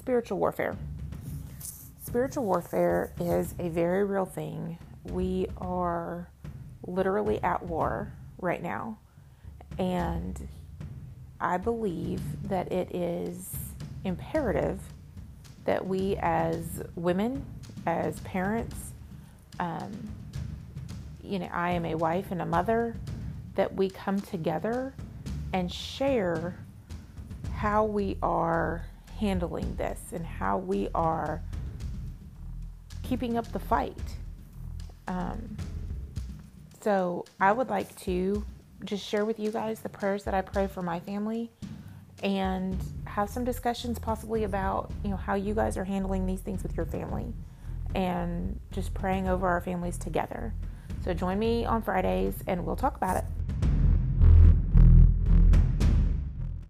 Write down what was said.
spiritual warfare. Spiritual warfare is a very real thing. We are literally at war right now. And I believe that it is imperative that we, as women, as parents, um, you know, I am a wife and a mother, that we come together and share how we are handling this and how we are keeping up the fight. Um, so I would like to just share with you guys the prayers that I pray for my family and have some discussions possibly about, you know, how you guys are handling these things with your family and just praying over our families together. So join me on Fridays and we'll talk about it.